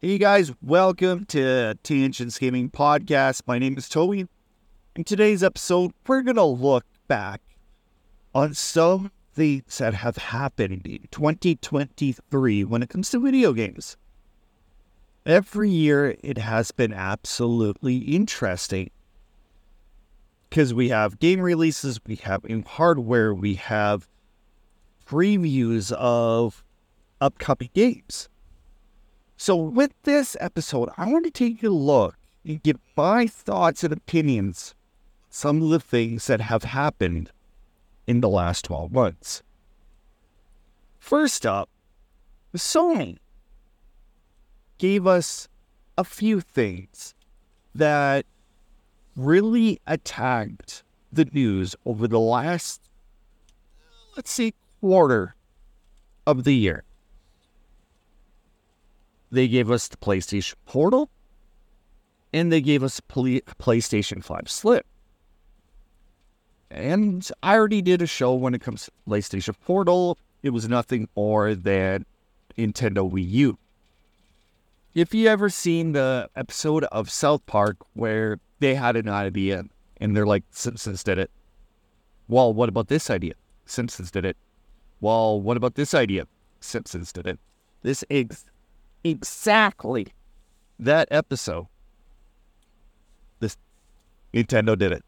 Hey guys, welcome to Tangents Gaming Podcast. My name is Toby. In today's episode, we're going to look back on some things that have happened in 2023 when it comes to video games. Every year, it has been absolutely interesting because we have game releases, we have hardware, we have previews of upcoming games. So, with this episode, I want to take a look and give my thoughts and opinions some of the things that have happened in the last 12 months. First up, the Sony gave us a few things that really attacked the news over the last, let's say, quarter of the year. They gave us the PlayStation Portal and they gave us PlayStation 5 Slim. And I already did a show when it comes to PlayStation Portal. It was nothing more than Nintendo Wii U. If you ever seen the episode of South Park where they had an idea and they're like, Simpsons did it. Well, what about this idea? Simpsons did it. Well, what about this idea? Simpsons did it. This is exactly that episode. This Nintendo did it.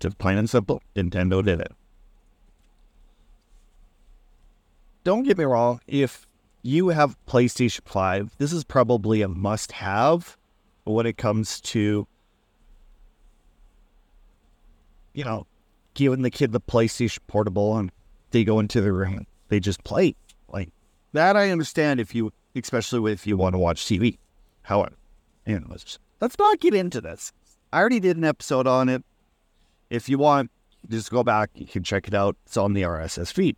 Just plain and simple, Nintendo did it. Don't get me wrong, if you have PlayStation 5, this is probably a must have when it comes to, you know, giving the kid the PlayStation Portable and they go into the room, and they just play. That, I understand if you, especially if you want to watch TV. However, anyways, let's not get into this. I already did an episode on it. If you want, just go back. You can check it out. It's on the RSS feed.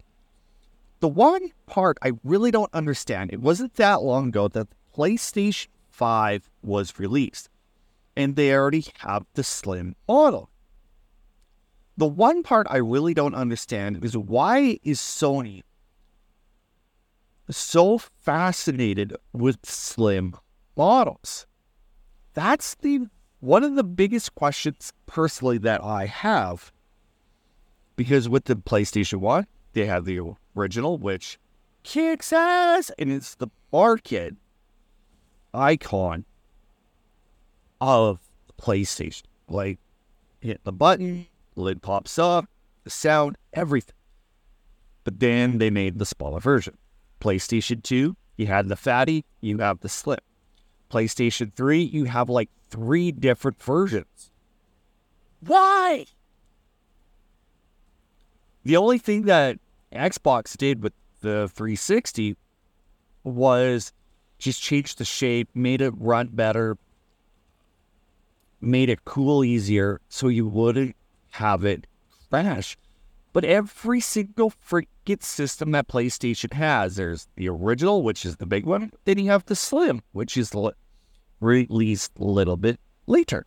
The one part I really don't understand, it wasn't that long ago that PlayStation 5 was released, and they already have the slim model. The one part I really don't understand is why is Sony so fascinated with slim models? That's the one of the biggest questions personally that I have. Because with the PlayStation 1, they have the original, which kicks ass, and it's the market icon of PlayStation. Like, hit the button, lid pops up, the sound, everything. But then they made the smaller version. PlayStation 2, you had the fatty, you have the slim. PlayStation 3, you have like three different versions. Why? The only thing that Xbox did with the 360 was just change the shape, made it run better, made it cool easier so you wouldn't have it crash. But every single freaking system that PlayStation has, there's the original, which is the big one. Then you have the Slim, which is released a little bit later.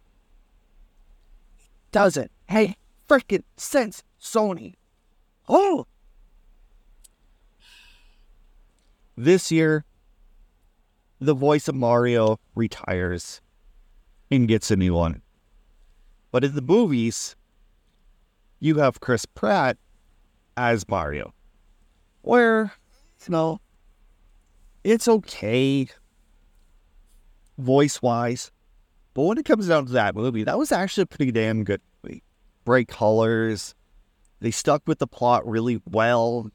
Doesn't hey freaking sense, Sony. Oh, this year, the voice of Mario retires and gets a new one. But in the movies, you have Chris Pratt as Mario, where, you know, it's okay voice wise. But when it comes down to that movie, that was actually a pretty damn good movie. Bright colors. They stuck with the plot really well.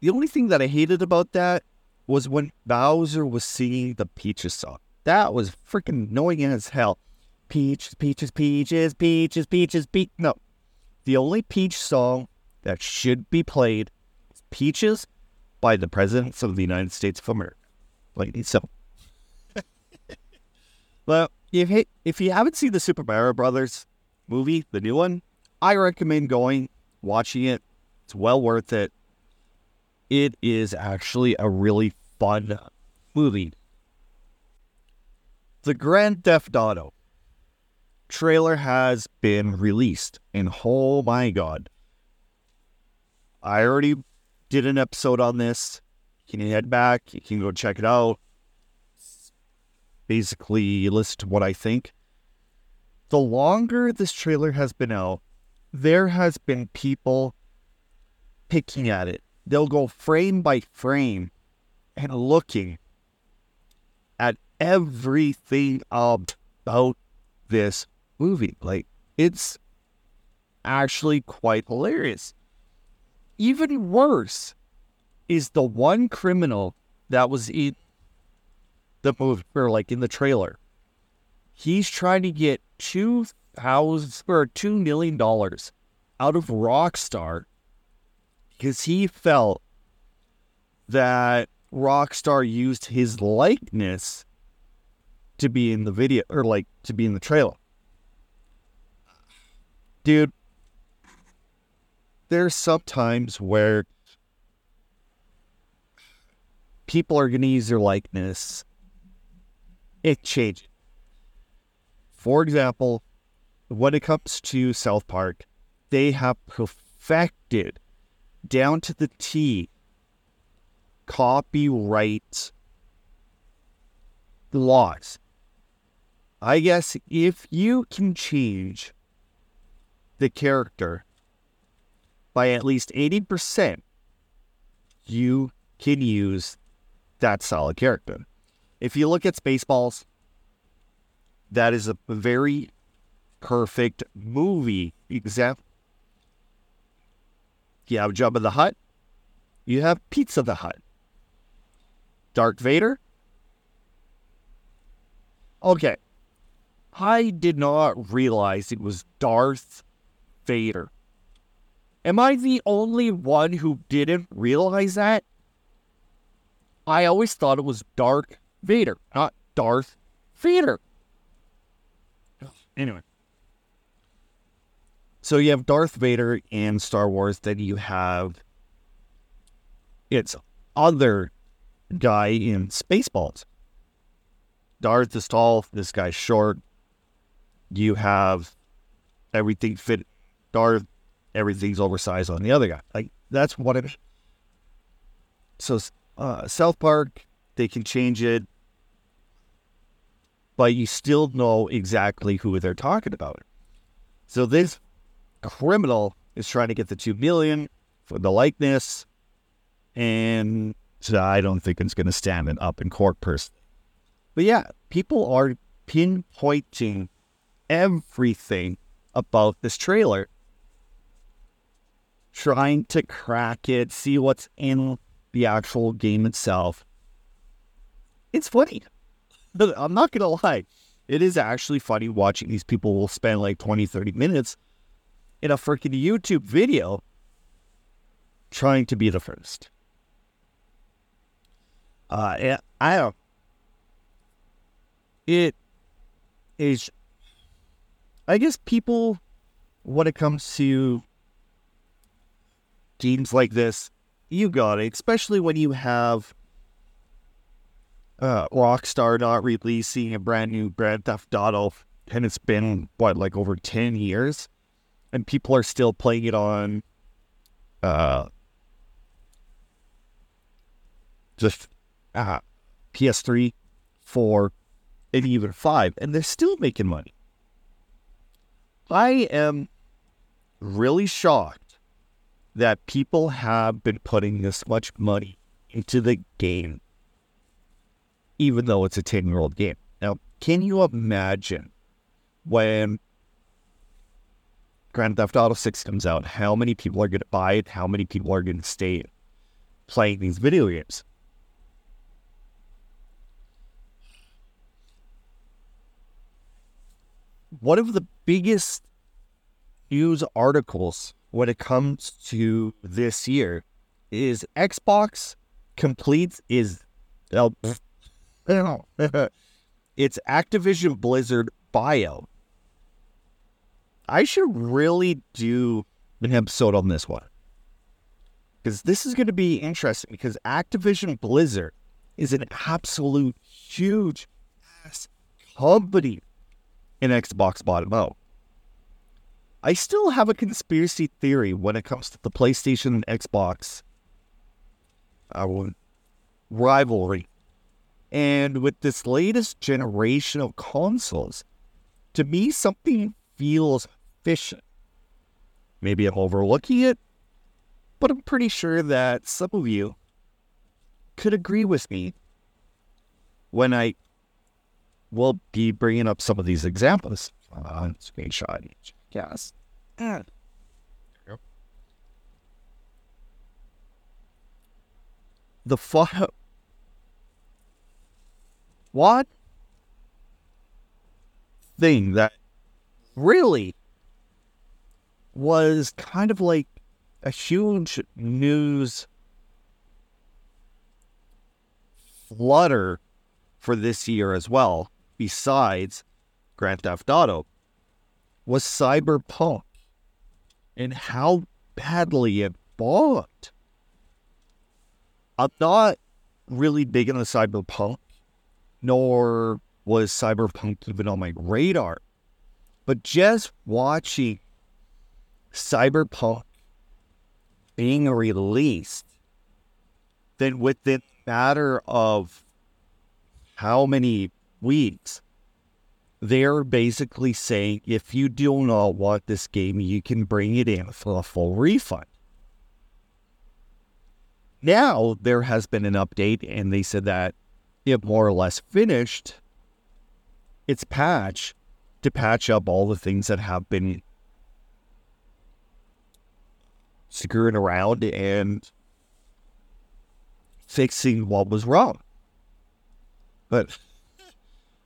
The only thing that I hated about that was when Bowser was singing the Peaches song. That was freaking annoying as hell. Peaches, peaches, peaches, peaches, peaches, peach. No. The only Peach song that should be played Peaches by the Presidents of the United States of America. Like, so. well, if, if you haven't seen the Super Mario Brothers movie, the new one, I recommend going, watching it. It's well worth it it is actually a really fun movie. The Grand Theft Auto trailer has been released, and oh my god, I already did an episode on this. you can head back. You can go check it out. Basically, list what I think. The longer this trailer has been out, there has been people picking at it. They'll go frame by frame and looking at everything about this movie. Like, it's actually quite hilarious. Even worse is the one criminal that was in the movie, or like in the trailer. He's trying to get two thousand or two million dollars out of Rockstar because he felt that Rockstar used his likeness to be in the video or like to be in the trailer. Dude, there's sometimes where people are going to use their likeness. It changes. For example, when it comes to South Park, they have perfected down to the T copyright laws. I guess if you can change the character by at least 80%, you can use that solid character. If you look at Spaceballs, that is a very perfect movie example. You have Jabba the Hutt, you have Pizza the Hutt. Darth Vader? Okay. I did not realize it was Darth Vader. Am I the only one who didn't realize that? I always thought it was Dark Vader, not Darth Vader. Anyway. So you have Darth Vader in Star Wars, then you have its other guy in Spaceballs. Darth is tall, this guy's short. You have everything fit Darth, everything's oversized on the other guy. Like that's what it. So uh, South Park, they can change it, but you still know exactly who they're talking about. So this criminal is trying to get the two million for the likeness, and so I don't think it's going to stand it up in court personally. But yeah, people are pinpointing everything about this trailer, trying to crack it, see what's in the actual game itself. It's funny. I'm not going to lie. It is actually funny watching these people will spend like 20, 30 minutes in a freaking YouTube video trying to be the first. Uh, I don't. It is. I guess people, when it comes to games like this, you got it, especially when you have uh, Rockstar not releasing a brand new Grand Theft Auto, and it's been what like over ten years, and people are still playing it on, uh, just uh, PS3, four, and even five, and they're still making money. I am really shocked that people have been putting this much money into the game, even though it's a 10 year old game. Now, can you imagine when Grand Theft Auto 6 comes out, how many people are going to buy it? How many people are going to stay playing these video games? One of the biggest news articles when it comes to this year is Xbox completes is it's Activision Blizzard bio. I should really do an episode on this one because this is going to be interesting because Activision Blizzard is an absolute huge ass company in Xbox bottom out. I still have a conspiracy theory when it comes to the PlayStation and Xbox. Will rivalry. And with this latest generation of consoles, to me, something feels fishy. Maybe I'm overlooking it, but I'm pretty sure that some of you could agree with me when I will be bringing up some of these examples. Uh, screenshot each. Yes. Uh, the fuck. What thing that really was kind of like a huge news flutter for this year as well, besides Grand Theft Auto, was Cyberpunk and how badly it bombed. I'm not really big into Cyberpunk, nor was Cyberpunk even on my radar. But just watching Cyberpunk being released, then within matter of how many weeks, they're basically saying if you do not want this game, you can bring it in for a full refund. Now there has been an update, and they said that it more or less finished its patch to patch up all the things that have been screwing around and fixing what was wrong. But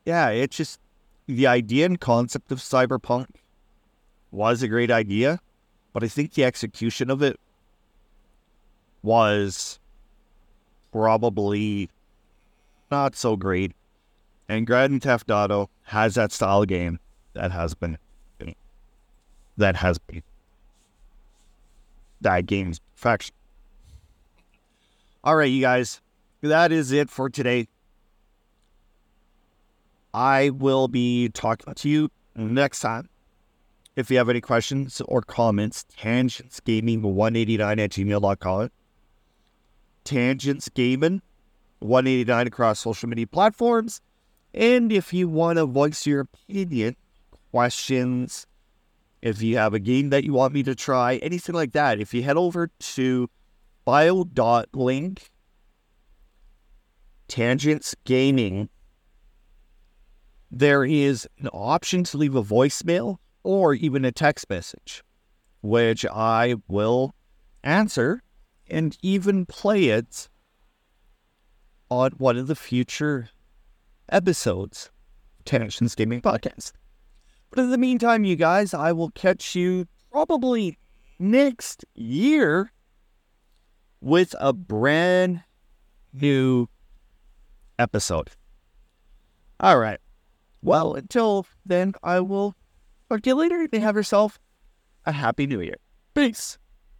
yeah, it just the idea and concept of cyberpunk was a great idea, but I think the execution of it was probably not so great. And Grand Theft Auto has that style game that has been that has been that game's perfection. All right, you guys, that is it for today. I will be talking to you next time. If you have any questions or comments, tangentsgaming189 at gmail.com. Tangents Gaming 189 across social media platforms. And if you want to voice your opinion, questions, if you have a game that you want me to try, anything like that, if you head over to bio.link tangents gaming, there is an option to leave a voicemail or even a text message, which I will answer and even play it on one of the future episodes Tangents Gaming Podcast. But in the meantime, you guys, I will catch you probably next year with a brand new episode. All right. Well, until then, I will talk to you later. May have yourself a happy new year. Peace.